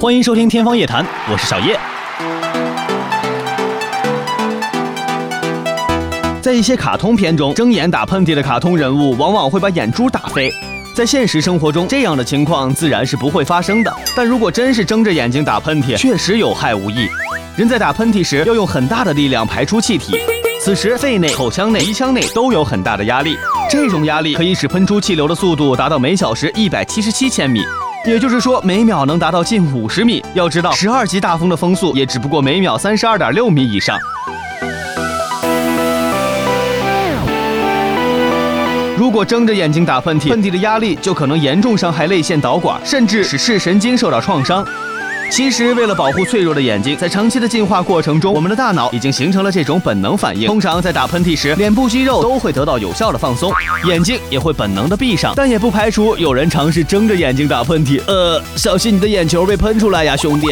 欢迎收听《天方夜谭》，我是小叶。在一些卡通片中，睁眼打喷嚏的卡通人物往往会把眼珠打飞。在现实生活中，这样的情况自然是不会发生的。但如果真是睁着眼睛打喷嚏，确实有害无益。人在打喷嚏时要用很大的力量排出气体，此时肺内、口腔内、鼻腔内都有很大的压力。这种压力可以使喷出气流的速度达到每小时一百七十七千米，也就是说每秒能达到近五十米。要知道，十二级大风的风速也只不过每秒三十二点六米以上。如果睁着眼睛打喷嚏，喷嚏的压力就可能严重伤害泪腺导管，甚至使视神经受到创伤。其实，为了保护脆弱的眼睛，在长期的进化过程中，我们的大脑已经形成了这种本能反应。通常在打喷嚏时，脸部肌肉都会得到有效的放松，眼睛也会本能的闭上。但也不排除有人尝试睁着眼睛打喷嚏，呃，小心你的眼球被喷出来呀，兄弟。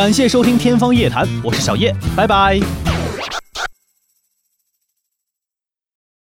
感谢收听《天方夜谭》，我是小叶，拜拜。